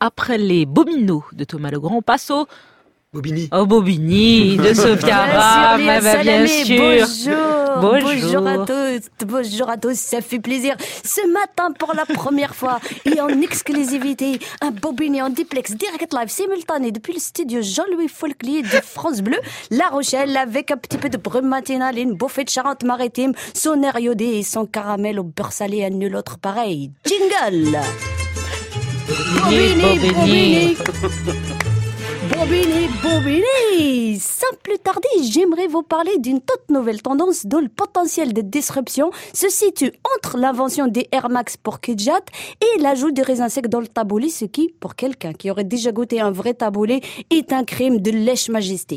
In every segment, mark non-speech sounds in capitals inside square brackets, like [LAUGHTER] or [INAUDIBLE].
Après les Bominos de Thomas Legrand, on passe au Bobini. Oh Bobini de [LAUGHS] Sophia Ram, Bien sûr, bah, bien sûr. Bonjour. Bonjour. à tous. Bonjour à tous. Ça fait plaisir. Ce matin, pour la première fois et en exclusivité, un Bobini en duplex direct live simultané depuis le studio Jean-Louis Folklier de France Bleu, La Rochelle, avec un petit peu de brume matinale et une bouffée de Charente-Maritime, son air iodé et son caramel au beurre salé à nul autre pareil. Jingle. Bobini, Bobini. Bobini, Bobini Sans plus tarder, j'aimerais vous parler d'une toute nouvelle tendance dont le potentiel de disruption se situe entre l'invention des Air Max pour Kidjat et l'ajout des raisins secs dans le taboulé, ce qui, pour quelqu'un qui aurait déjà goûté un vrai taboulé, est un crime de lèche-majesté.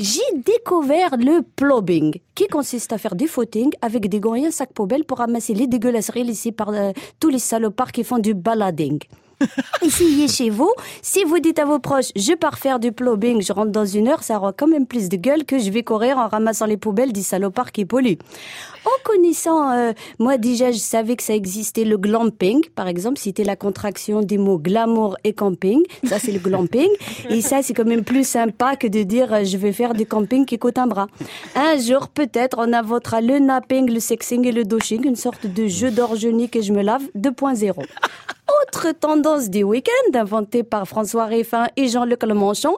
J'ai découvert le plobbing, qui consiste à faire du footing avec des gants et un sac poubelle pour ramasser les dégueulasseries laissées par euh, tous les salopards qui font du balading. [LAUGHS] Essayez chez vous. Si vous dites à vos proches, je pars faire du plobbing, je rentre dans une heure, ça aura quand même plus de gueule que je vais courir en ramassant les poubelles des salopards qui polluent. En connaissant, euh, moi déjà, je savais que ça existait le glamping, par exemple, c'était la contraction des mots glamour et camping. Ça, c'est le glamping. [LAUGHS] Et ça, c'est quand même plus sympa que de dire, euh, je vais faire du camping qui coûte un bras. Un jour, peut-être, on inventera le napping, le sexing et le doshing, une sorte de jeu d'orgenie que je me lave 2.0 autre tendance du week-end inventée par François Réfin et Jean-Luc Lemanchon,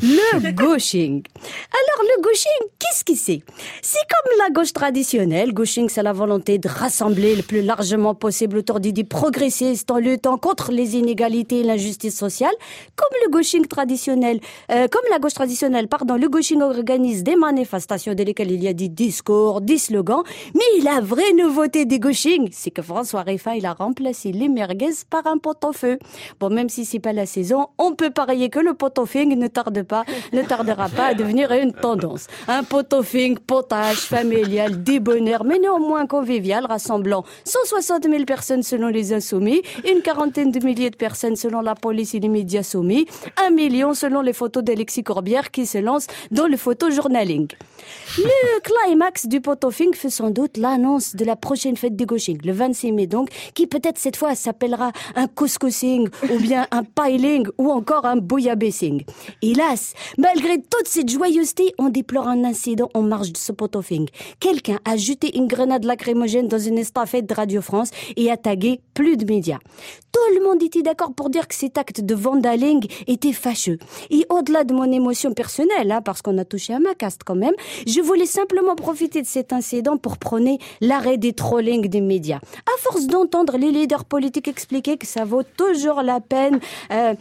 le [LAUGHS] gauching. Alors le gauching, qu'est-ce que c'est? C'est comme la gauche traditionnelle. Gauching, c'est la volonté de rassembler le plus largement possible autour d'idées progressistes en luttant contre les inégalités et l'injustice sociale. Comme le gauching traditionnel, euh, comme la gauche traditionnelle, pardon, le gauching organise des manifestations dans lesquelles il y a des discours, des slogans. Mais la vraie nouveauté du gauching, c'est que François Réfin, il a remplacé les merguez par un pot-au-feu. Bon, même si c'est pas la saison, on peut parier que le pot-au-feu ne tarde pas, ne tardera pas à devenir une tendance. Un pot-au-feu, potage familial, débonnaire, mais néanmoins convivial, rassemblant 160 000 personnes selon les insoumis, une quarantaine de milliers de personnes selon la police et les médias soumis, un million selon les photos d'Alexis Corbière qui se lance dans le photojournaling. Le climax du pot-au-feu fait sans doute l'annonce de la prochaine fête du gauching, le 26 mai donc, qui peut-être cette fois s'appellera un couscousing ou bien un piling ou encore un bouillabaissing. Hélas, malgré toute cette joyeuseté, on déplore un incident en marge de ce potofing. Quelqu'un a jeté une grenade lacrymogène dans une estafette de Radio France et a tagué plus de médias. Tout le monde était d'accord pour dire que cet acte de vandaling était fâcheux. Et au-delà de mon émotion personnelle, hein, parce qu'on a touché à ma caste quand même, je voulais simplement profiter de cet incident pour prôner l'arrêt des trollings des médias. À force d'entendre les leaders politiques expliquer que ça vaut toujours la peine. Euh,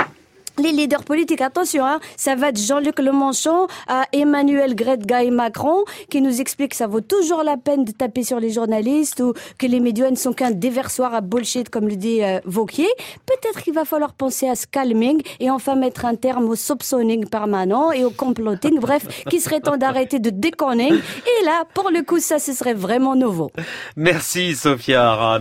les leaders politiques, attention, hein, ça va de Jean-Luc Lemanchon à Emmanuel Gretga et Macron, qui nous explique que ça vaut toujours la peine de taper sur les journalistes ou que les médias ne sont qu'un déversoir à bullshit, comme le dit euh, Vauquier. Peut-être qu'il va falloir penser à ce calming et enfin mettre un terme au soupçonning permanent et au comploting, bref, qu'il serait temps d'arrêter de déconner. Et là, pour le coup, ça, ce serait vraiment nouveau. Merci Sophia.